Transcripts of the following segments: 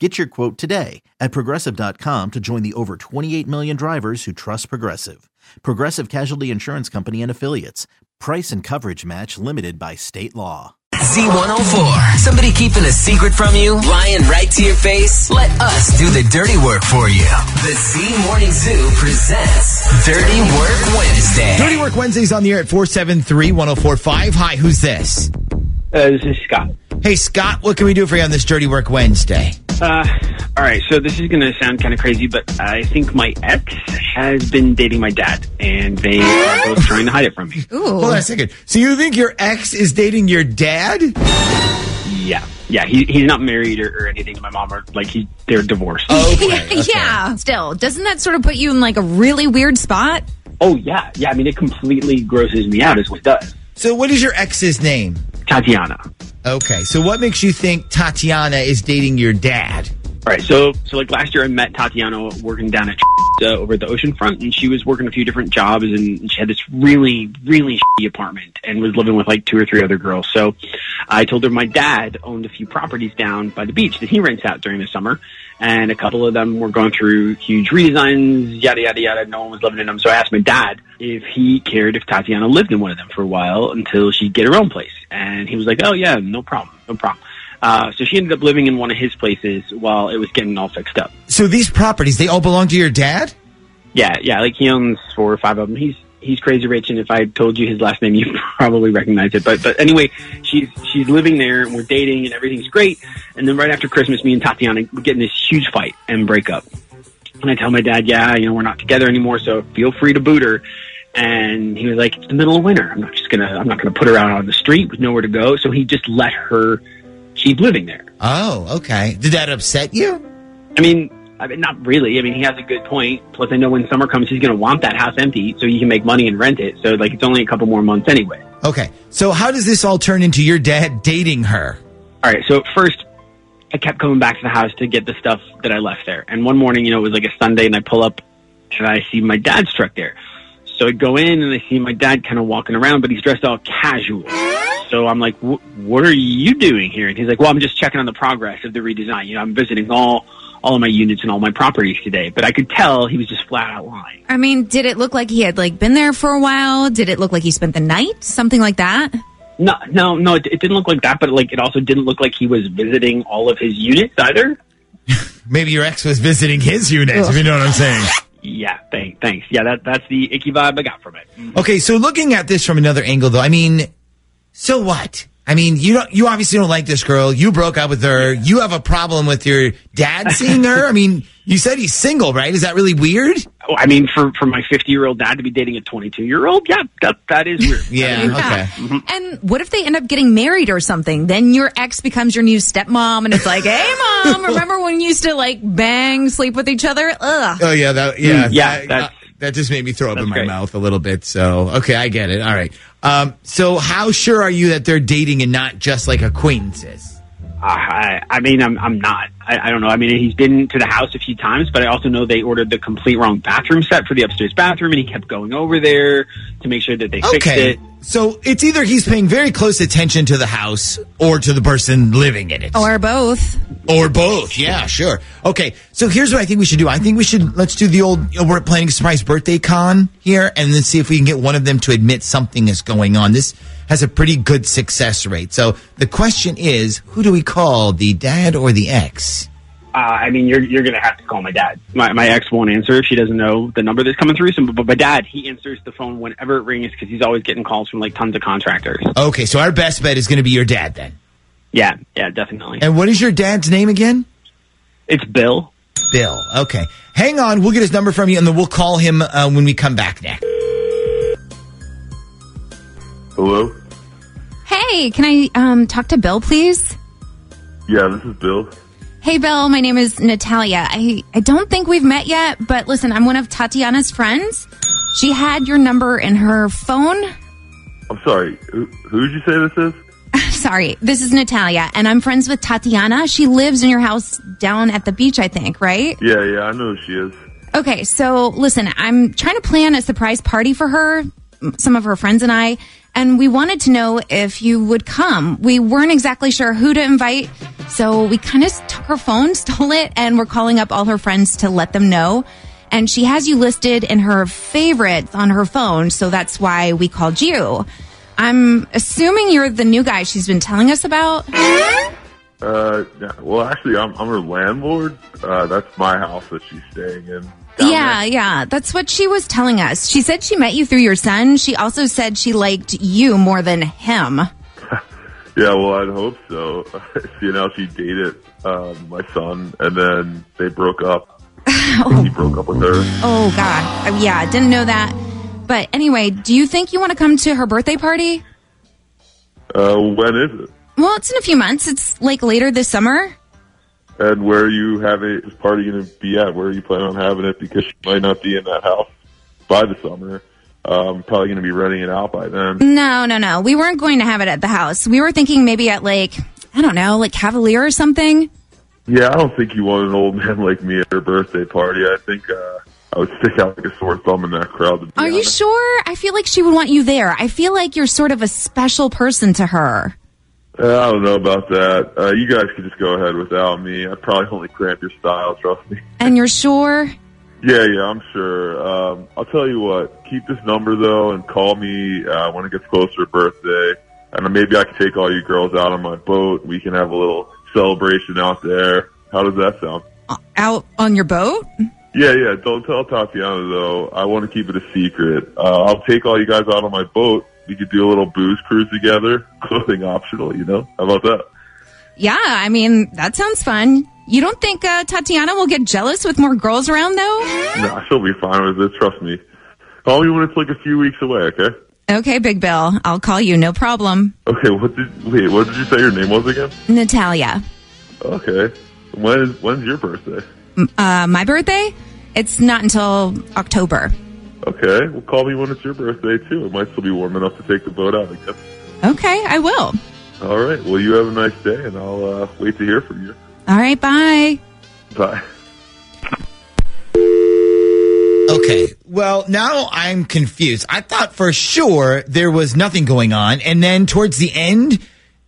Get your quote today at progressive.com to join the over 28 million drivers who trust Progressive. Progressive Casualty Insurance Company and Affiliates. Price and coverage match limited by state law. Z104. Somebody keeping a secret from you? Lying right to your face? Let us do the dirty work for you. The Z Morning Zoo presents Dirty Work Wednesday. Dirty Work Wednesdays on the air at 473 1045. Hi, who's this? Uh, this is Scott. Hey, Scott, what can we do for you on this Dirty Work Wednesday? Uh, all right, so this is going to sound kind of crazy, but I think my ex has been dating my dad, and they are both trying to hide it from me. Hold on a second. So you think your ex is dating your dad? Yeah, yeah, he, he's not married or, or anything to my mom, or like he they're divorced. Okay. okay. yeah. Still, doesn't that sort of put you in like a really weird spot? Oh yeah, yeah. I mean, it completely grosses me out, is what it does. So what is your ex's name? Tatiana. Okay. So what makes you think Tatiana is dating your dad? All right, so so like last year, I met Tatiana working down at uh, over at the ocean front, and she was working a few different jobs, and she had this really really shitty apartment, and was living with like two or three other girls. So I told her my dad owned a few properties down by the beach that he rents out during the summer, and a couple of them were going through huge redesigns, yada yada yada. No one was living in them, so I asked my dad if he cared if Tatiana lived in one of them for a while until she'd get her own place, and he was like, "Oh yeah, no problem, no problem." Uh, so she ended up living in one of his places while it was getting all fixed up. So these properties, they all belong to your dad? Yeah, yeah. Like he owns four or five of them. He's he's crazy rich, and if I told you his last name, you probably recognize it. But but anyway, she's she's living there, and we're dating, and everything's great. And then right after Christmas, me and Tatiana get in this huge fight and break up. And I tell my dad, yeah, you know, we're not together anymore, so feel free to boot her. And he was like, it's the middle of winter. I'm not just gonna I'm not gonna put her out on the street with nowhere to go. So he just let her keep living there. Oh, okay. Did that upset you? I mean, I mean, not really. I mean, he has a good point. Plus, I know when summer comes, he's going to want that house empty so he can make money and rent it. So, like, it's only a couple more months anyway. Okay. So, how does this all turn into your dad dating her? All right. So, first, I kept coming back to the house to get the stuff that I left there. And one morning, you know, it was like a Sunday, and I pull up and I see my dad's truck there. So I go in and I see my dad kind of walking around, but he's dressed all casual. So I'm like, "What are you doing here?" And he's like, "Well, I'm just checking on the progress of the redesign. You know, I'm visiting all all of my units and all my properties today." But I could tell he was just flat out lying. I mean, did it look like he had like been there for a while? Did it look like he spent the night? Something like that? No, no, no. It, it didn't look like that, but like it also didn't look like he was visiting all of his units either. Maybe your ex was visiting his units, if you know what I'm saying. Yeah, thanks. Thanks. Yeah, that that's the icky vibe I got from it. Mm-hmm. Okay, so looking at this from another angle, though, I mean, so what? I mean, you don't, you obviously don't like this girl. You broke up with her. You have a problem with your dad seeing her. I mean, you said he's single, right? Is that really weird? Oh, I mean, for, for my 50 year old dad to be dating a 22 year old, yeah, that, that is weird. yeah, okay. Mm-hmm. And what if they end up getting married or something? Then your ex becomes your new stepmom, and it's like, hey, mom, remember when you used to like bang, sleep with each other? Ugh. Oh yeah, that yeah, Mm, yeah, That, uh, that just made me throw up in my great. mouth a little bit. So okay, I get it. All right. Um, so how sure are you that they're dating and not just like acquaintances? Uh, I, I mean, I'm, I'm not. I, I don't know. I mean, he's been to the house a few times, but I also know they ordered the complete wrong bathroom set for the upstairs bathroom, and he kept going over there to make sure that they fixed Okay. it. So it's either he's paying very close attention to the house or to the person living in it. Or both. Or both. Yeah, sure. Okay. So here's what I think we should do. I think we should let's do the old you know, we're planning a surprise birthday con here and then see if we can get one of them to admit something is going on. This has a pretty good success rate. So the question is, who do we call, the dad or the ex? uh, I mean, you're you're gonna have to call my dad. My my ex won't answer if she doesn't know the number that's coming through. So, but my dad, he answers the phone whenever it rings because he's always getting calls from like tons of contractors. Okay, so our best bet is going to be your dad then. Yeah, yeah, definitely. And what is your dad's name again? It's Bill. Bill. Okay. Hang on. We'll get his number from you and then we'll call him uh, when we come back next. Hello? Hey, can I um, talk to Bill, please? Yeah, this is Bill. Hey, Bill, my name is Natalia. I, I don't think we've met yet, but listen, I'm one of Tatiana's friends. She had your number in her phone. I'm sorry. Who, who did you say this is? Sorry, this is Natalia, and I'm friends with Tatiana. She lives in your house down at the beach, I think, right? Yeah, yeah, I know who she is. Okay, so listen, I'm trying to plan a surprise party for her, some of her friends and I, and we wanted to know if you would come. We weren't exactly sure who to invite, so we kind of took her phone, stole it, and we're calling up all her friends to let them know. And she has you listed in her favorites on her phone, so that's why we called you. I'm assuming you're the new guy she's been telling us about. Uh, well, actually, I'm, I'm her landlord. Uh, that's my house that she's staying in. Yeah, there. yeah, that's what she was telling us. She said she met you through your son. She also said she liked you more than him. Yeah, well, I'd hope so. you know, she dated um, my son, and then they broke up. he broke up with her. Oh God, Uh, yeah, didn't know that. But anyway, do you think you want to come to her birthday party? Uh, when is it? Well, it's in a few months. It's like later this summer. And where you having this party going to be at? Where are you planning on having it? Because she might not be in that house by the summer. Um, probably going to be renting it out by then. No, no, no. We weren't going to have it at the house. We were thinking maybe at like I don't know, like Cavalier or something. Yeah, I don't think you want an old man like me at your birthday party. I think uh, I would stick out like a sore thumb in that crowd. Are you sure? I feel like she would want you there. I feel like you're sort of a special person to her. Uh, I don't know about that. Uh, you guys could just go ahead without me. I'd probably only cramp your style. Trust me. And you're sure? Yeah, yeah, I'm sure. Um, I'll tell you what. Keep this number though, and call me uh, when it gets closer to birthday. And maybe I can take all you girls out on my boat. We can have a little celebration out there. How does that sound? Out on your boat? Yeah, yeah. Don't tell Tatiana though. I want to keep it a secret. Uh, I'll take all you guys out on my boat. We could do a little booze cruise together. Clothing optional, you know. How about that? Yeah, I mean, that sounds fun. You don't think uh, Tatiana will get jealous with more girls around, though? Nah, she'll be fine with it. Trust me. Call me when it's like a few weeks away. Okay. Okay, Big Bill. I'll call you, no problem. Okay. What did wait? What did you say your name was again? Natalia. Okay. When is when's your birthday? Uh, my birthday? It's not until October. Okay. Well, call me when it's your birthday too. It might still be warm enough to take the boat out. I guess. Okay, I will. All right. Well, you have a nice day, and I'll uh, wait to hear from you. All right, bye. Bye. Okay. Well, now I'm confused. I thought for sure there was nothing going on. And then towards the end,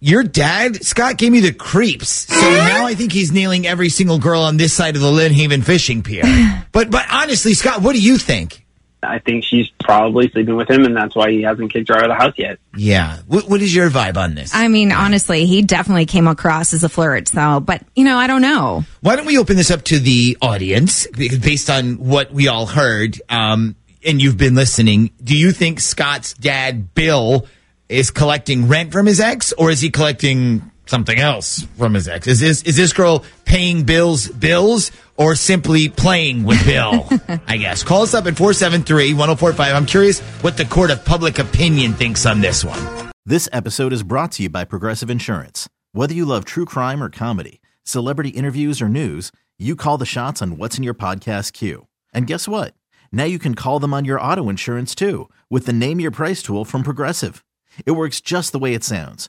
your dad, Scott, gave me the creeps. So now I think he's nailing every single girl on this side of the Lynn Haven fishing pier. But, but honestly, Scott, what do you think? I think she's probably sleeping with him, and that's why he hasn't kicked her out of the house yet. Yeah. What, what is your vibe on this? I mean, honestly, he definitely came across as a flirt, so, but, you know, I don't know. Why don't we open this up to the audience because based on what we all heard, um, and you've been listening? Do you think Scott's dad, Bill, is collecting rent from his ex, or is he collecting something else from his ex? Is this is this girl paying Bill's bills, or simply playing with Bill? I guess. Call us up at 473-1045. I'm curious what the court of public opinion thinks on this one. This episode is brought to you by Progressive Insurance. Whether you love true crime or comedy, celebrity interviews or news, you call the shots on what's in your podcast queue. And guess what? Now you can call them on your auto insurance too with the Name Your Price tool from Progressive. It works just the way it sounds.